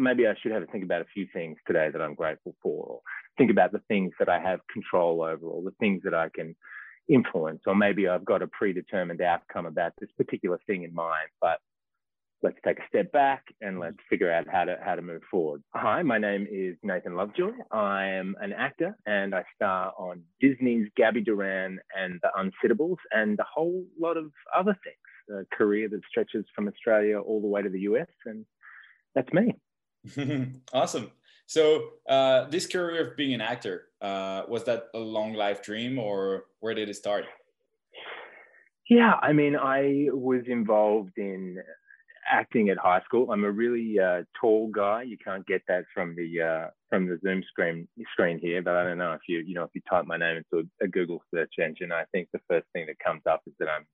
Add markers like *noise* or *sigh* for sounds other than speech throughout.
maybe I should have a think about a few things today that I'm grateful for, or think about the things that I have control over, or the things that I can influence, or maybe I've got a predetermined outcome about this particular thing in mind, but let's take a step back and mm-hmm. let's figure out how to how to move forward. Hi, my name is Nathan Lovejoy. I am an actor and I star on Disney's Gabby Duran and The Unsittables and a whole lot of other things. A career that stretches from Australia all the way to the US, and that's me. *laughs* awesome. So, uh, this career of being an actor uh, was that a long life dream, or where did it start? Yeah, I mean, I was involved in acting at high school. I'm a really uh, tall guy. You can't get that from the uh, from the Zoom screen screen here, but I don't know if you you know if you type my name into a, Google search engine, I think the first thing that comes up is that I'm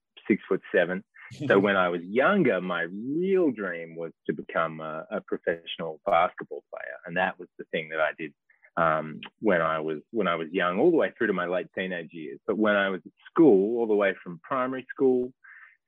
foot seven. so *laughs* when I was younger, my real dream was to become a, a, professional basketball player, and that was the thing that I did um, when I was when I was young, all the way through to my late teenage years. But when I was at school, all the way from primary school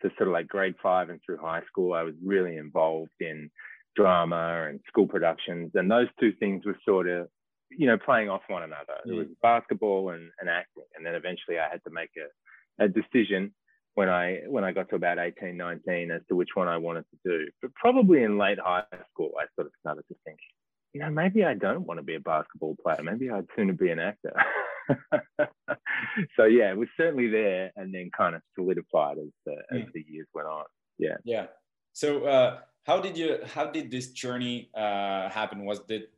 to sort of like grade five and through high school, I was really involved in drama and school productions. And those two things were sort of, you know, playing off one another. Mm. It was basketball and, and acting. And then eventually I had to make a, a decision when I when I got to about 18, 19 as to which one I wanted to do. But probably in late high school, I sort of started to think, you know, maybe I don't want to be a basketball player. Maybe I'd sooner be an actor. *laughs* so yeah, it was certainly there, and then kind of solidified as the as hmm. the years went on. Yeah. Yeah. So uh, how did you how did this journey uh, happen? Was it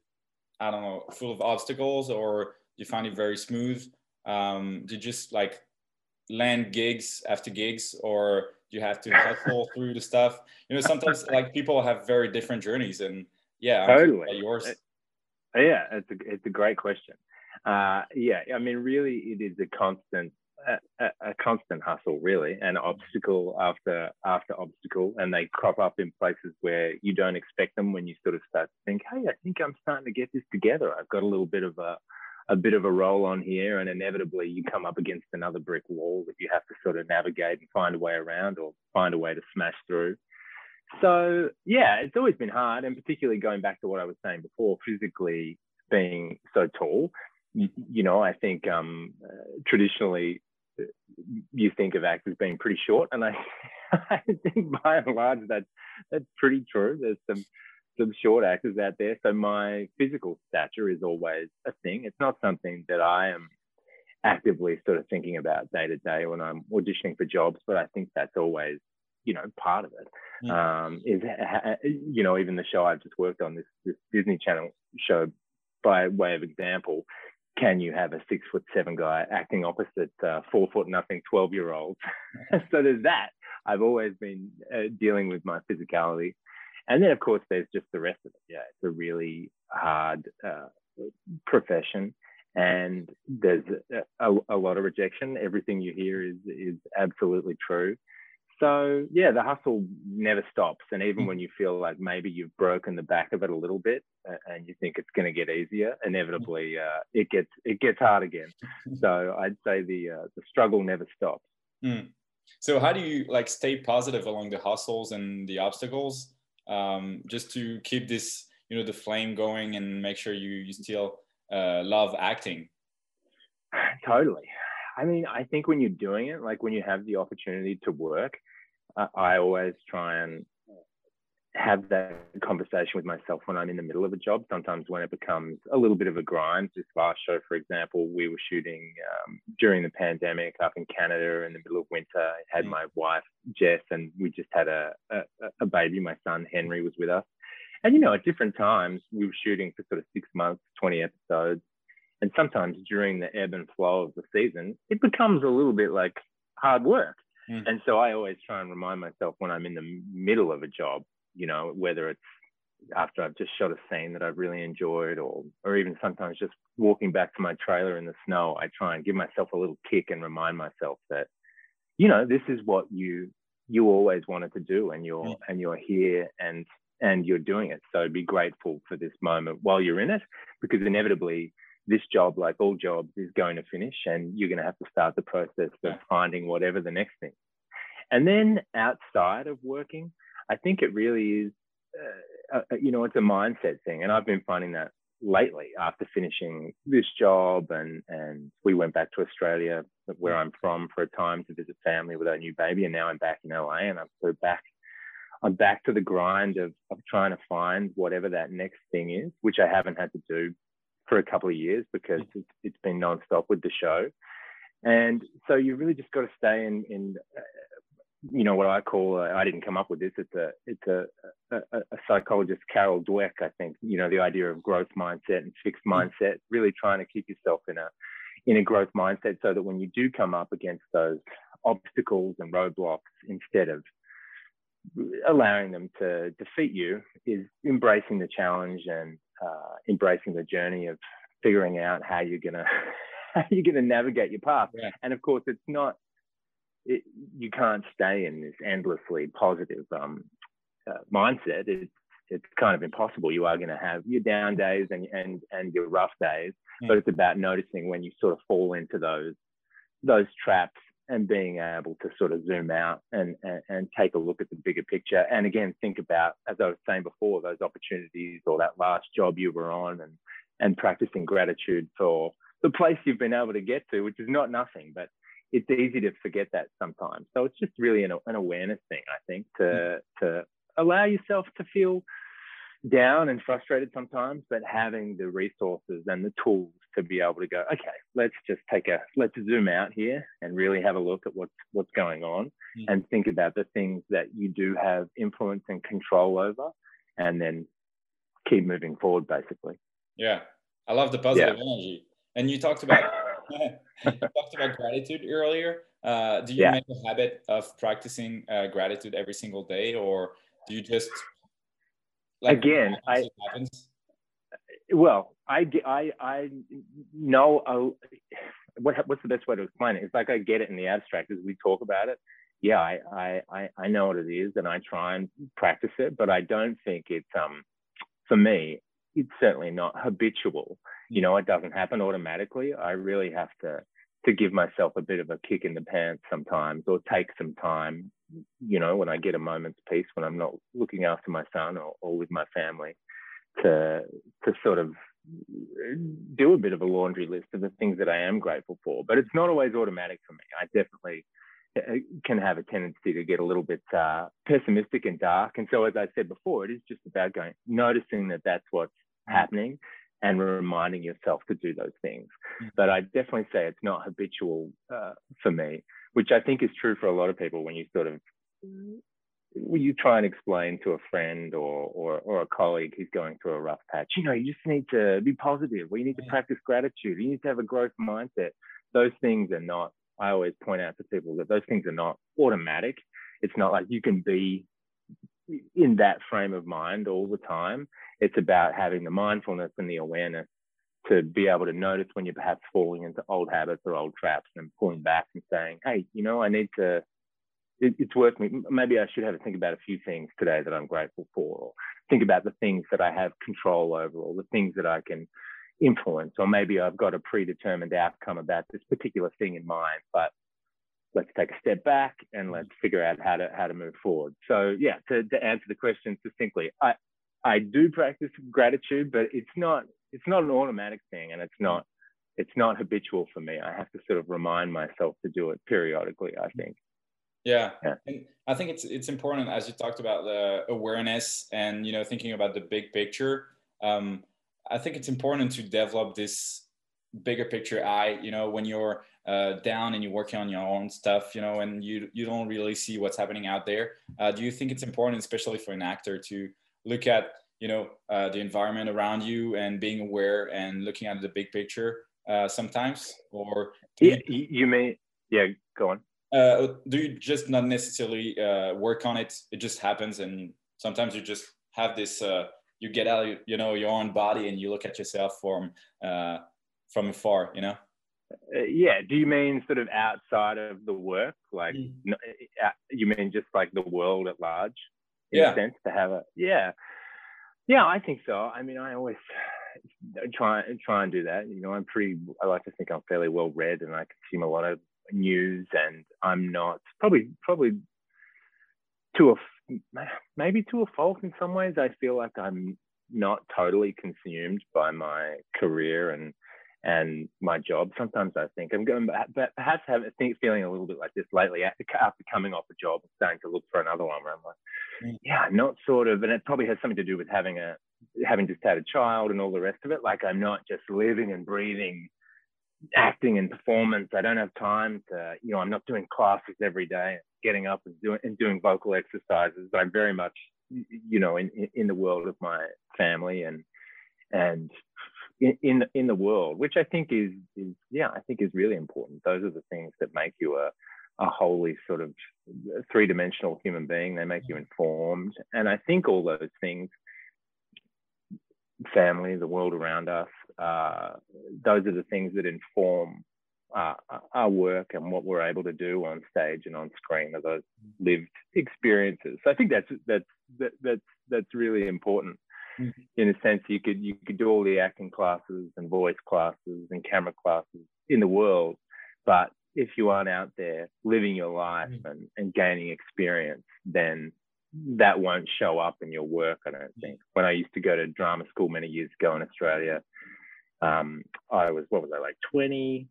I don't know full of obstacles, or you find it very smooth? Um, did you just like land gigs after gigs, or you have to hustle *laughs* through the stuff? You know, sometimes like people have very different journeys, and yeah, totally. Yours. Yeah, it's a it's a great question uh, yeah, I mean, really, it is a constant, a, a, constant hustle, really, and obstacle after after obstacle, and they crop up in places where you don't expect them. When you sort of start to think, hey, I think I'm starting to get this together. I've got a little bit of a a bit of a roll on here, and inevitably you come up against another brick wall that you have to sort of navigate and find a way around, or find a way to smash through. So yeah, it's always been hard, and particularly going back to what I was saying before, physically being so tall, you, you know, I think um, uh, traditionally uh, you think of actors being pretty short, and I, *laughs* I think by and large that's that's pretty true. There's some some short actors out there, so my physical stature is always a thing. It's not something that I am actively sort of thinking about day to day when I'm auditioning for jobs, but I think that's always you know part of it. Yeah. Um, is you know even the show I've just worked on this this Disney Channel show by way of example can you have a six foot seven guy acting opposite uh, four foot nothing 12 year olds? *laughs* so there's that. I've always been uh, dealing with my physicality. And then, of course, there's just the rest of it. Yeah, it's a really hard uh, profession and there's a, a, a, lot of rejection. Everything you hear is, is absolutely true so yeah, the hustle never stops. And even mm. when you feel like maybe you've broken the back of it a little bit and you think it's going to get easier, inevitably uh, it gets it gets hard again. so I'd say the uh, the struggle never stops. Mm. So how do you like stay positive along the hustles and the obstacles, um, just to keep this you know the flame going and make sure you you still uh, love acting? Totally. I mean, I think when you're doing it, like when you have the opportunity to work, I always try and have that conversation with myself when I'm in the middle of a job. Sometimes when it becomes a little bit of a grind. This last show, for example, we were shooting um, during the pandemic up in Canada in the middle of winter. I had mm. my wife Jess, and we just had a, a, a baby. My son Henry was with us, and you know, at different times we were shooting for sort of six months, twenty episodes, and sometimes during the ebb and flow of the season, it becomes a little bit like hard work. Mm. And so I always try and remind myself when I'm in the middle of a job, you know, whether it's after I've just shot a scene that I've really enjoyed, or or even sometimes just walking back to my trailer in the snow, I try and give myself a little kick and remind myself that, you know, this is what you you always wanted to do, and you're and you're here and and you're doing it. So be grateful for this moment while you're in it, because inevitably this job, like all jobs, is going to finish and you're going to have to start the process of finding whatever the next thing. And then outside of working, I think it really is. Uh, uh, you know, it's a mindset thing. And I've been finding that lately after finishing this job and and we went back to Australia where I'm from for a time to visit family with our new baby and now I'm back in LA and I'm so back I'm back to the grind of of trying to find whatever that next thing is which I haven't had to do for a couple of years because it's, it's been nonstop with the show and so you really just got to stay in in you know what I call uh, I didn't come up with this. It's a it's a, a, a, psychologist Carol Dweck I think you know the idea of growth mindset and fixed mm. mindset. Really trying to keep yourself in a in a growth mindset so that when you do come up against those obstacles and roadblocks, instead of allowing them to defeat you, is embracing the challenge and uh, embracing the journey of figuring out how you're gonna *laughs* how you're gonna navigate your path. Yeah. And of course, it's not it, you can't stay in this endlessly positive um, uh, mindset. It's it's kind of impossible. You are going to have your down days and and and your rough days, mm. but it's about noticing when you sort of fall into those those traps and being able to sort of zoom out and, and, and take a look at the bigger picture. And again, think about, as I was saying before, those opportunities or that last job you were on and, and practicing gratitude for the place you've been able to get to, which is not nothing, but it's easy to forget that sometimes. So it's just really an, an awareness thing, I think, to mm. to allow yourself to feel down and frustrated sometimes, but having the resources and the tools to be able to go, okay, let's just take a let's zoom out here and really have a look at what's what's going on mm. and think about the things that you do have influence and control over, and then keep moving forward, basically. Yeah, I love the positive yeah. energy. And you talked about *laughs* talked about gratitude earlier. Uh, do you yeah. make a habit of practicing uh, gratitude every single day, or do you just like, again? I well, I I I know uh, what what's the best way to explain it? It's like I get it in the abstract as we talk about it. Yeah, I I I know what it is, and I try and practice it, but I don't think it's um for me. It's certainly not habitual you know, it doesn't happen automatically. I really have to to give myself a bit of a kick in the pants sometimes or take some time, you know, when I get a moment's peace when I'm not looking after my son or, or with my family to to sort of do a bit of a laundry list of the things that I am grateful for. But it's not always automatic for me. I definitely uh, can have a tendency to get a little bit uh, pessimistic and dark. And so, as I said before, it is just about going, noticing that that's what's mm. Happening and reminding yourself to do those things. Mm-hmm. But I definitely say it's not habitual uh, for me, which I think is true for a lot of people when you sort of you try and explain to a friend or, or, or a colleague who's going through a rough patch, you know, you just need to be positive. We need to practice gratitude. You need to have a growth mindset. Those things are not. I always point out to people that those things are not automatic. It's not like you can be in that frame of mind all the time. It's about having the mindfulness and the awareness to be able to notice when you're perhaps falling into old habits or old traps and pulling back and saying, hey, you know, I need to, it, it's worth me. Maybe I should have a think about a few things today that I'm grateful for, or think about the things that I have control over, or the things that I can influence, or maybe I've got a predetermined outcome about this particular thing in mind, but let's take a step back and let's figure out how to how to move forward. So yeah, to, to answer the question succinctly, I I do practice gratitude, but it's not it's not an automatic thing, and it's not it's not habitual for me. I have to sort of remind myself to do it periodically. I think. Yeah. yeah. and I think it's it's important as you talked about the awareness and you know thinking about the big picture. Um, I think it's important to develop this bigger picture eye. You know, when you're uh, down and you're working on your own stuff, you know, and you you don't really see what's happening out there. Uh, do you think it's important, especially for an actor, to look at you know uh, the environment around you and being aware and looking at the big picture uh, sometimes or yeah, you, you may yeah go on uh, do you just not necessarily uh, work on it it just happens and sometimes you just have this uh, you get out you know your own body and you look at yourself from uh, from afar you know? Uh, yeah. Do you mean sort of outside of the work? Like mm. Uh, uh, you mean just like the world at large yeah. sense to have a yeah. Yeah i think so. I mean i always *sighs* try and try and do that. You know i'm pretty i like to think i'm fairly well read and i consume a lot of news and i'm not probably probably to a maybe to a fault in some ways. I feel like I'm not totally consumed by my career and and my job. Sometimes I think I'm going, but perhaps have think feeling a little bit like this lately after, coming off a job and starting to look for another one. Where I'm like, mm. yeah, not sort of, and it probably has something to do with having a having just had a child and all the rest of it. Like I'm not just living and breathing acting and performance. I don't have time to, you know, I'm not doing classes every day, getting up and doing and doing vocal exercises. But I'm very much, you know, in in the world of my family and and in in, the world, which I think is is yeah, I think is really important. Those are the things that make you a a wholly sort of three dimensional human being. They make you informed, and I think all those things family, the world around us. Uh, those are the things that inform uh, our work and what we're able to do on stage and on screen are those lived experiences. So I think that's that's that, that's that's really important. Mm-hmm. In a sense, you could you could do all the acting classes and voice classes and camera classes in the world, but if you aren't out there living your life mm-hmm. and, and gaining experience, then that won't show up in your work, I don't think. When I used to go to drama school many years ago in Australia, um, I was, what was I, like 20,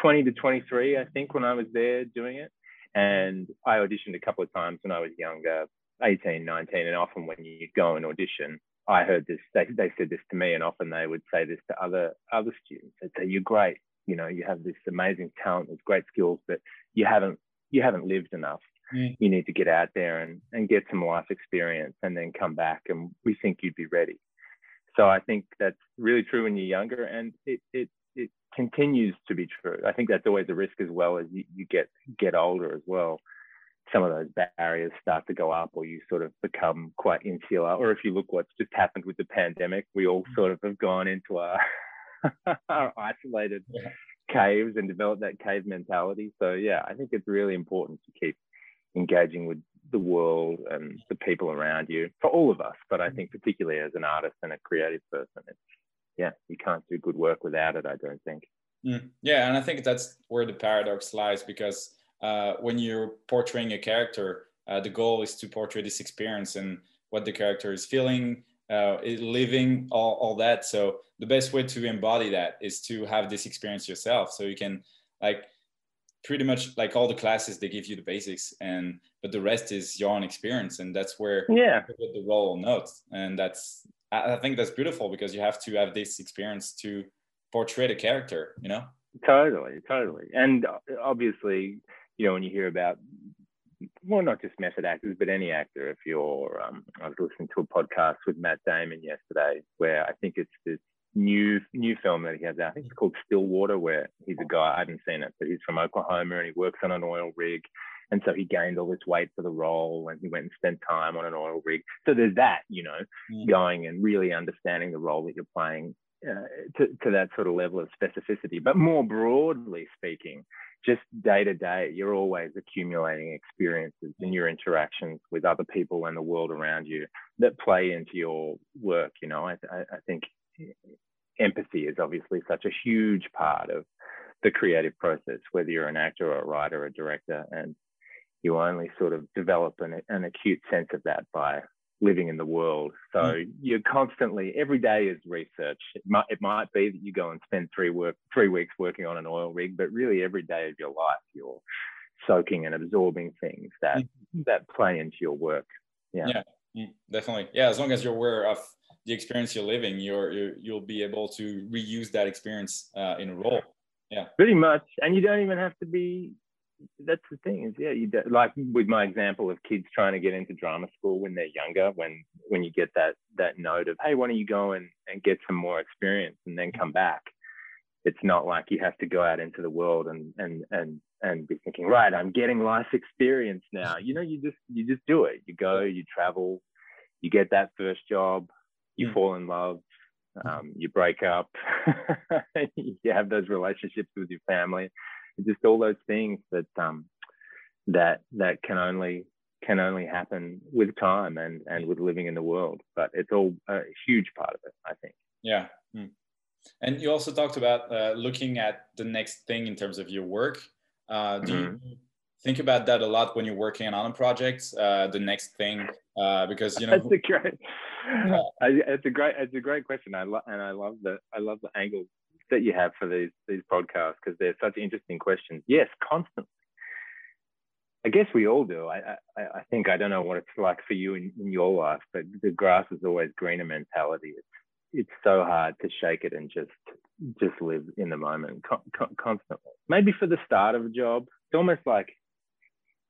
20 to 23, I think, when I was there doing it. And I auditioned a couple of times when I was younger, 18, 19, and often when you go and audition, I heard this, they, they said this to me, and often they would say this to other other students. They'd say, You're great, you know, you have this amazing talent, there's great skills, but you haven't you haven't lived enough. Mm. you need to get out there and, and get some life experience and then come back and we think you'd be ready. So i think that's really true when you're younger and it it it continues to be true. I think that's always a risk as well as you, you get get older as well some of those barriers start to go up or you sort of become quite insular or if you look what's just happened with the pandemic we all mm. sort of have gone into our, *laughs* our isolated yeah. caves and developed that cave mentality so yeah i think it's really important to keep engaging with the world and the people around you for all of us. But I think particularly as an artist and a creative person, it's yeah, you can't do good work without it. I don't think. Mm. Yeah, and I think that's where the paradox lies because uh, when you're portraying a character, uh, the goal is to portray this experience and what the character is feeling, uh, living, all, all that. So the best way to embody that is to have this experience yourself. So you can like pretty much like all the classes they give you the basics and but the rest is your own experience. And that's where yeah. the role notes. And that's i think that's beautiful because you have to have this experience to portray the character you know? Totally totally. And uh, obviously you know when you hear about well not just method actors but any actor if you're um, i was listening to a podcast with matt damon yesterday where i think it's this new new film that he has out. I think it's called Stillwater, where he's a guy. I haven't seen it, but he's from Oklahoma and he works on an oil rig. And so he gained all this weight for the role and he went and spent time on an oil rig. So there's that, you know, mm. going and really understanding the role that you're playing uh, to, to that sort of level of specificity. But more broadly speaking, just day to day, you're always accumulating experiences in your interactions with other people and the world around you that play into your work. You know, I, I, think empathy is obviously such a huge part of the creative process, whether you're an actor or a writer or a director, and you only sort of develop an, an acute sense of that by living in the world. So mm. you're constantly every day is research. It might it might be that you go and spend three work three weeks working on an oil rig, but really every day of your life you're soaking and absorbing things that mm. that play into your work. Yeah. Yeah. Mm, definitely. Yeah. As long as you're aware of the experience you're living, you're, you will be able to reuse that experience uh, in a role. Yeah, pretty much. And you don't even have to be. That's the thing is, yeah, you do, like with my example of kids trying to get into drama school when they're younger. When when you get that that note of, hey, why don't you go and, and get some more experience and then come back? It's not like you have to go out into the world and and and and be thinking, right, I'm getting life experience now. You know, you just you just do it. You go, you travel, you get that first job, you mm. fall in love, um, you break up, *laughs* you have those relationships with your family, just all those things that um, that that can only can only happen with time and and with living in the world. But it's all a huge part of it, I think. Yeah. Mm. And you also talked about uh, looking at the next thing in terms of your work. Uh, do mm-hmm. you think about that a lot when you're working on a project, uh, the next thing, uh, because you know. That's a great. Yeah. It's a great. It's a great question. I love and I love the I love the angle that you have for these these podcasts because they're such interesting questions. Yes, constantly. I guess we all do. I, I, I think I don't know what it's like for you in, in your life, but the grass is always greener mentality. It's it's so hard to shake it and just just live in the moment constantly. Maybe for the start of a job, it's almost like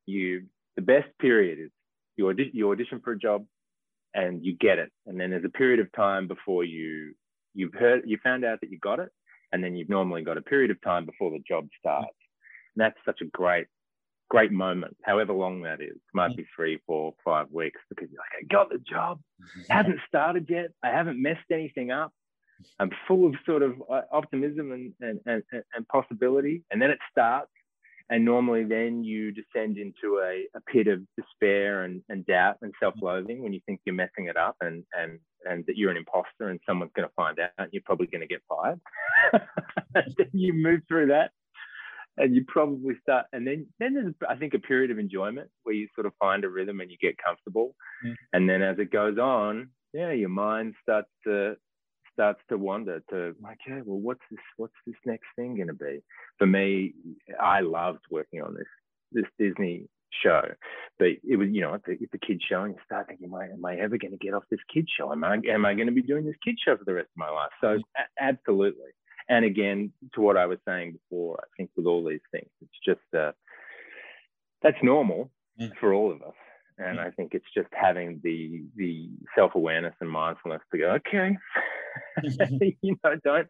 you the best period is you audition, you audition for a job and you get it, and then there's a period of time before you you've heard you found out that you got it, and then you've normally got a period of time before the job starts. And that's such a great great moment, however long that is. Might be three, four, five weeks because you're like, I got the job, hasn't started yet, I haven't messed anything up. I'm full of sort of uh, optimism and, and, and, and possibility. And then it starts. And normally then you descend into a, a pit of despair and, and doubt and self-loathing when you think you're messing it up and, and, and that you're an imposter and someone's going to find out and you're probably going to get fired. *laughs* Then you move through that and you probably start and then then there's i think a period of enjoyment where you sort of find a rhythm and you get comfortable mm. and then as it goes on yeah your mind starts to starts to wonder to okay well what's this what's this next thing going to be for me i loved working on this this disney show but it was you know it's a, it's a kid show and you start thinking am I, am I ever going to get off this kid show am i am i going to be doing this kid show for the rest of my life so mm. a- absolutely and again, to what I was saying before, I think with all these things, it's just uh, that's normal mm. for all of us. And mm. I think it's just having the the self awareness and mindfulness to go, okay, *laughs* you know, don't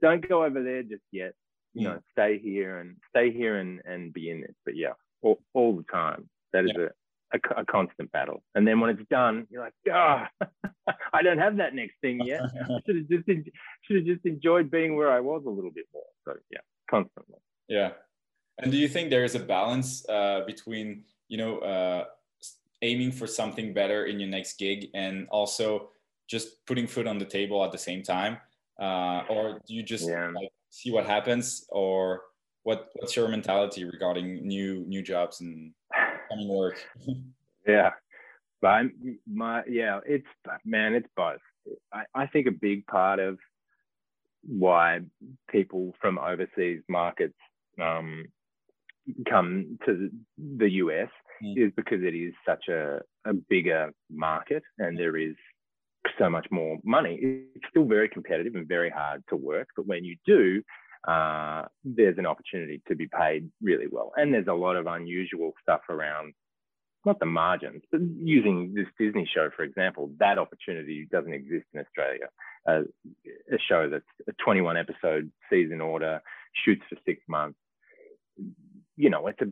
don't go over there just yet. You know, stay here and stay here and and be in it. But yeah, all, all the time. That is yeah. a a, a, constant battle. And then when it's done, you're like, ah, oh, *laughs* I don't have that next thing yet. *laughs* should have just should have just enjoyed being where I was a little bit more. So yeah, constantly. Yeah. And do you think there is a balance uh, between you know uh, aiming for something better in your next gig and also just putting food on the table at the same time, uh, or do you just yeah. like, see what happens, or what what's your mentality regarding new new jobs and coming work. *laughs* yeah, but I'm, my yeah, it's man, it's both. I, I think a big part of why people from overseas markets um, come to the US mm. is because it is such a, a bigger market and there is so much more money. It's still very competitive and very hard to work, but when you do, uh, there's an opportunity to be paid really well. And there's a lot of unusual stuff around, not the margins, but using this Disney show, for example, that opportunity doesn't exist in Australia. Uh, a show that's a 21 episode season order, shoots for six months. You know, it's a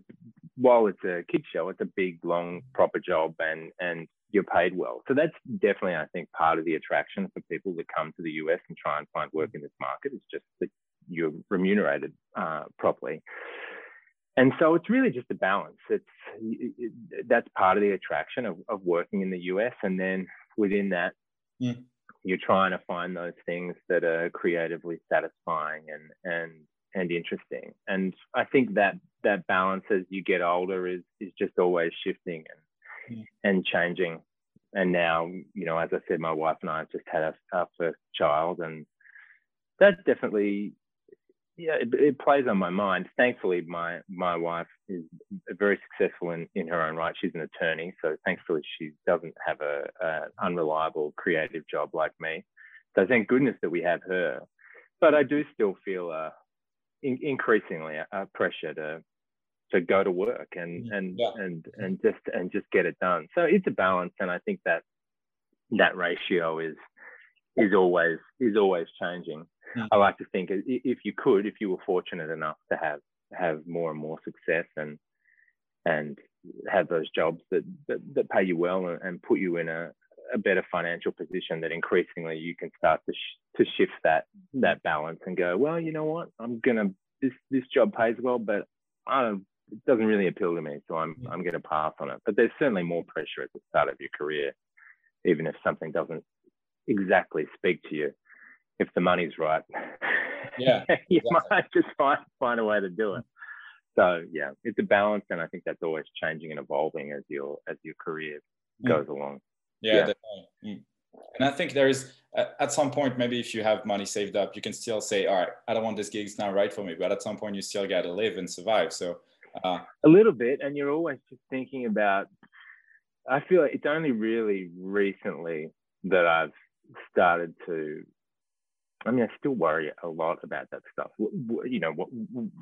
while it's a kid show, it's a big, long, proper job, and and you're paid well. So that's definitely, I think, part of the attraction for people that come to the US and try and find work in this market. Is just that you're remunerated uh, properly. And so it's really just a balance. It's it, that's part of the attraction of, of working in the US, and then within that, mm. you're trying to find those things that are creatively satisfying and and and interesting. And I think that that balance as you get older is is just always shifting and mm. and changing. And now, you know, as I said, my wife and I just had our, our first child, and that definitely yeah, it, it, plays on my mind. Thankfully, my my wife is very successful in, in her own right. She's an attorney, so thankfully she doesn't have a, a unreliable creative job like me. So thank goodness that we have her. But I do still feel uh, in, increasingly a, a, pressure to to go to work and mm, and yeah. and and just and just get it done. So it's a balance, and I think that that ratio is is always is always changing. Mm. I like to think if you could, if you were fortunate enough to have have more and more success and and have those jobs that that, that pay you well and, and, put you in a, a better financial position, that increasingly you can start to sh- to shift that that balance and go, well, you know what, I'm gonna this this job pays well, but I don't, it doesn't really appeal to me, so I'm mm. I'm gonna pass on it. But there's certainly more pressure at the start of your career, even if something doesn't exactly speak to you if the money's right. Yeah, *laughs* you exactly. might just find find a way to do it. so yeah, it's a balance, and I think that's always changing and evolving as your as your career mm. goes mm. along. Yeah, yeah. And I think there is at some point maybe if you have money saved up, you can still say, all right, I don't want this gig; it's not right for me. But at some point, you still got to live and survive. So uh, a little bit, and you're always just thinking about. I feel like it's only really recently that I've started to I mean, I still worry a lot about that stuff. You know,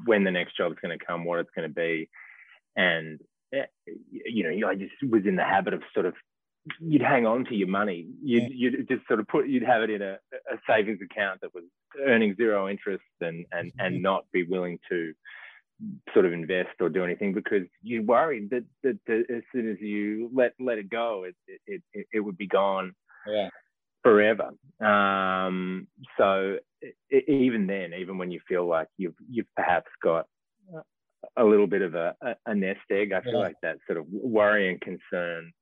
when the next job is going to come, what it's going to be, and eh, you know, I just was in the habit of sort of you'd hang on to your money. You'd, yeah. you'd just sort of put you'd have it in a, a savings account that was earning zero interest and and and mm-hmm. not be willing to sort of invest or do anything because you worried that, that, that as soon as you let let it go, it it it, it would be gone. Yeah forever. Um, so it, even then, even when you feel like you've you've perhaps got a little bit of a, a, nest egg, I feel yeah. like that sort of worry and concern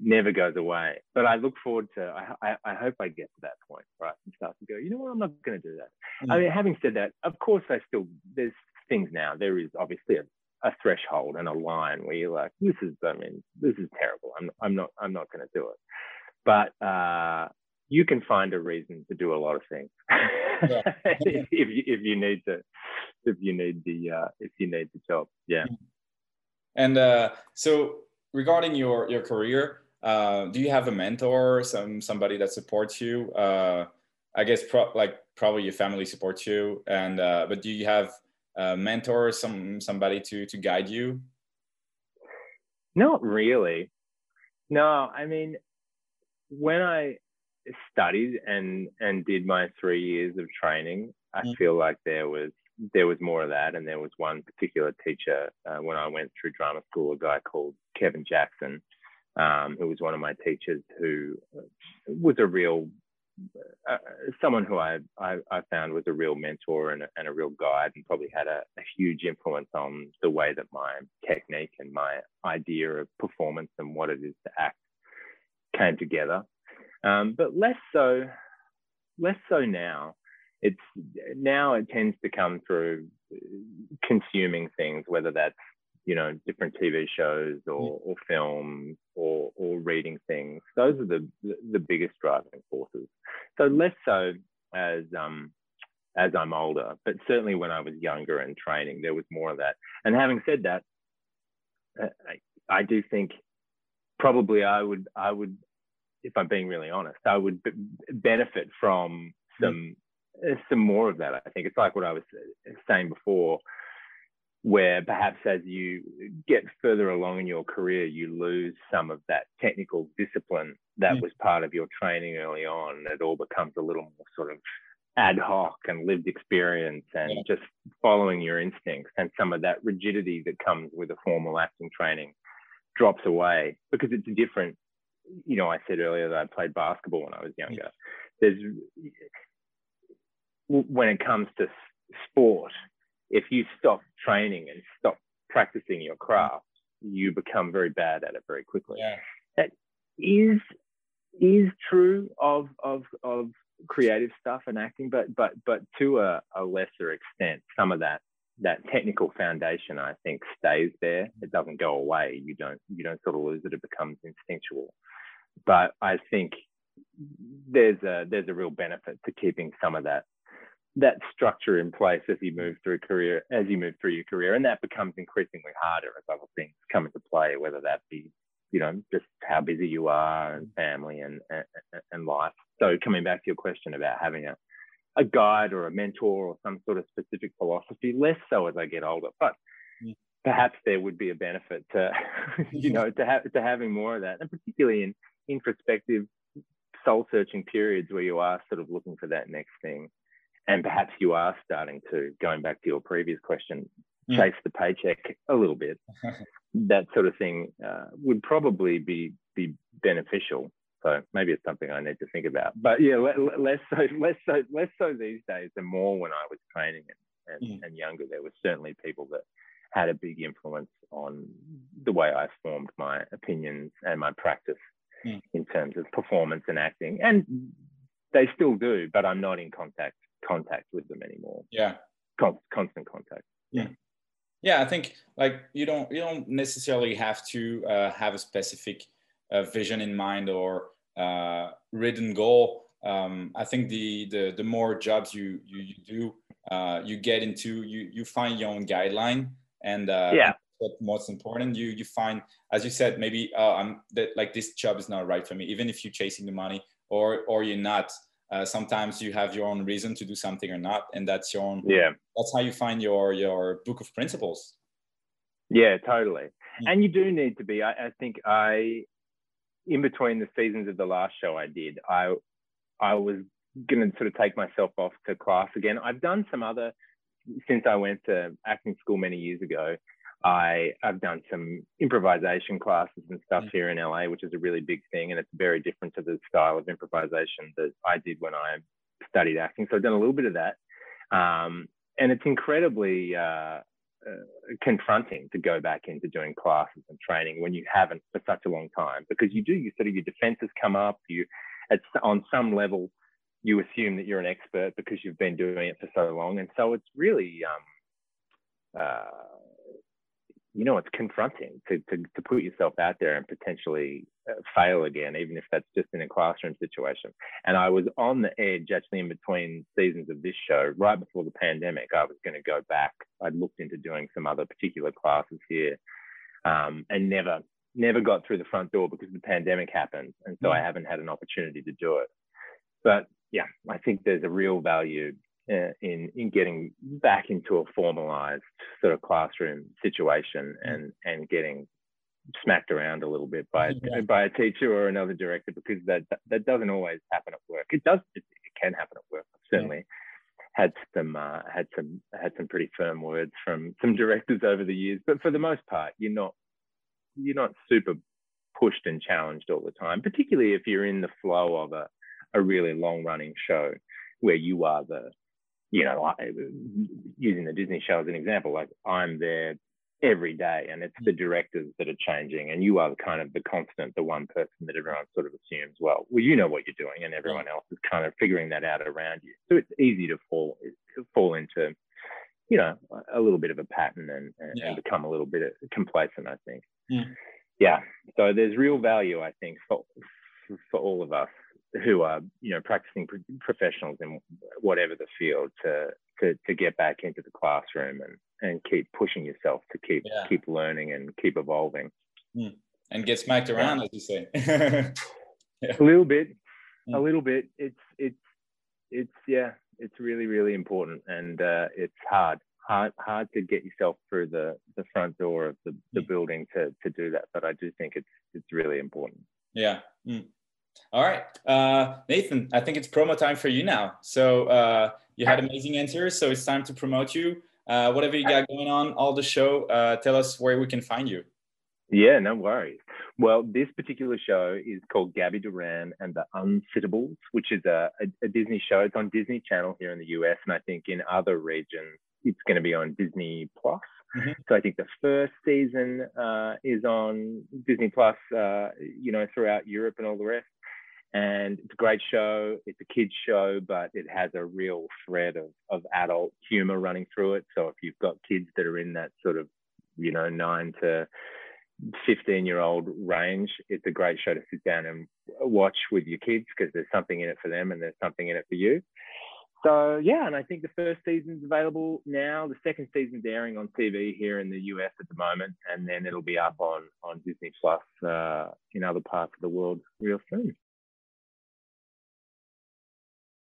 never goes away. But I look forward to. I, I, I hope I get to that point, right, and start to go. You know what? I'm not going to do that. Mm. I mean, having said that, of course, I still there's things now. There is obviously a, a threshold and a line where you're like, this is. I mean, this is terrible. I'm I'm not I'm not going to do it but uh, you can find a reason to do a lot of things yeah. *laughs* if, you, if you need to if you need the uh, if you need the job yeah and uh, so regarding your your career uh, do you have a mentor some somebody that supports you? Uh, i guess pro- like probably your family supports you and uh, but do you have a mentor some somebody to to guide you? Not really. No i mean when I studied and and did my three years of training, I mm. feel like there was there was more of that, and there was one particular teacher uh, when I went through drama school, a guy called Kevin Jackson, um, who was one of my teachers, who was a real uh, someone who I, I, I found was a real mentor and a, and a real guide, and probably had a, a huge influence on the way that my technique and my idea of performance and what it is to act came together. Um, but less so, less so now. It's now it tends to come through consuming things, whether that's you know different TV shows or, or film or or reading things. Those are the the biggest driving forces. So less so as um as I'm older, but certainly when I was younger and training, there was more of that. And having said that, uh, I, I do think probably I would I would if I'm being really honest, I would b- benefit from some mm. some more of that. I think it's like what I was saying before, where perhaps as you get further along in your career, you lose some of that technical discipline that mm. was part of your training early on. It all becomes a little more sort of ad hoc and lived experience and yeah. just following your instincts and some of that rigidity that comes with a formal acting training drops away because it's different you know, I said earlier that I played basketball when I was younger. There's when it comes to sport, if you stop training and stop practicing your craft, you become very bad at it very quickly. Yeah. That is is true of of of creative stuff and acting, but but but to a, a lesser extent, some of that that technical foundation I think stays there. It doesn't go away. You don't you don't sort of lose it. It becomes instinctual but I think there's a there's a real benefit to keeping some of that that structure in place as you move through career as you move through your career and that becomes increasingly harder as other things come into play whether that be you know just how busy you are and family and and, and life so coming back to your question about having a a guide or a mentor or some sort of specific philosophy less so as i get older but perhaps there would be a benefit to *laughs* you *laughs* know to have to having more of that and particularly in introspective, soul searching periods where you are sort of looking for that next thing. And perhaps you are starting to, going back to your previous question, mm. chase the paycheck a little bit. *laughs* that sort of thing uh, would probably be be beneficial. So maybe it's something I need to think about. But yeah, less so, *laughs* less so, less so these days, and more when I was training and, and, mm. and younger. There were certainly people that had a big influence on the way I formed my opinions and my practice mm. in terms of performance and acting. And they still do, but I'm not in contact contact with them anymore. Yeah. Con- constant contact. Yeah. Yeah, I think like you don't you don't necessarily have to uh, have a specific uh, vision in mind or uh, written goal. Um, I think the, the the more jobs you you, you do, uh, you get into, you you find your own guideline, and uh, yeah, what's most important. You you find, as you said, maybe uh, I'm that like this job is not right for me. Even if you're chasing the money, or or you're not, uh, sometimes you have your own reason to do something or not, and that's your own. Yeah, that's how you find your your book of principles. Yeah, totally. Mm-hmm. And you do need to be. I, I think I in between the seasons of the last show I did, I I was going to sort of take myself off to class again. I've done some other since I went to acting school many years ago. I I've done some improvisation classes and stuff mm. here in LA, which is a really big thing, and it's very different to the style of improvisation that I did when I studied acting. So I've done a little bit of that, um, and it's incredibly uh, uh, confronting to go back into doing classes and training when you haven't for such a long time because you do you sort of your defenses come up you at on some level you assume that you're an expert because you've been doing it for so long and so it's really um, uh, you know, it's confronting to, to, to put yourself out there and potentially uh, fail again, even if that's just in a classroom situation. And I was on the edge actually in between seasons of this show, right before the pandemic. I was going to go back. I'd looked into doing some other particular classes here um, and never, never got through the front door because the pandemic happened. And so mm. I haven't had an opportunity to do it. But yeah, I think there's a real value in in getting back into a formalized sort of classroom situation mm. and and getting smacked around a little bit by yeah. by a teacher or another director because that that doesn't always happen at work. It does it, can happen at work. I've certainly yeah. had some uh, had some had some pretty firm words from some directors over the years, but for the most part, you're not you're not super pushed and challenged all the time, particularly if you're in the flow of a a really long running show where you are the you know, using the Disney show as an example, like I'm there every day and it's the directors that are changing and you are the kind of the constant, the one person that everyone sort of assumes, well, well, you know what you're doing and everyone else is kind of figuring that out around you. So it's easy to fall, to fall into, you know, a little bit of a pattern and, and, yeah. and become a little bit complacent, I think. Yeah. yeah. So there's real value, I think, for, for all of us who are you know practicing professionals in whatever the field to to to get back into the classroom and and keep pushing yourself to keep yeah. keep learning and keep evolving mm. and get smacked around as you say *laughs* yeah. a little bit mm. a little bit it's it's it's yeah it's really really important and uh, it's hard hard hard to get yourself through the the front door of the, the mm. building to to do that but i do think it's it's really important yeah mm. All right, uh, Nathan, I think it's promo time for you now. So uh, you had amazing answers, so it's time to promote you. Uh, whatever you got going on, all the show, uh, tell us where we can find you. Yeah, no worries. Well, this particular show is called Gabby Duran and the Unsittables, which is a, a, a Disney show. It's on Disney Channel here in the US, and I think in other regions it's going to be on Disney Plus. Mm-hmm. So I think the first season uh, is on Disney Plus, uh, you know, throughout Europe and all the rest and it's a great show. It's a kids show, but it has a real thread of, of adult humor running through it. So if you've got kids that are in that sort of, you know, nine to 15 year old range, it's a great show to sit down and watch with your kids because there's something in it for them and there's something in it for you. So yeah, and I think the first season's available now. The second season's airing on TV here in the US at the moment, and then it'll be up on on Disney Plus uh, in other parts of the world real soon.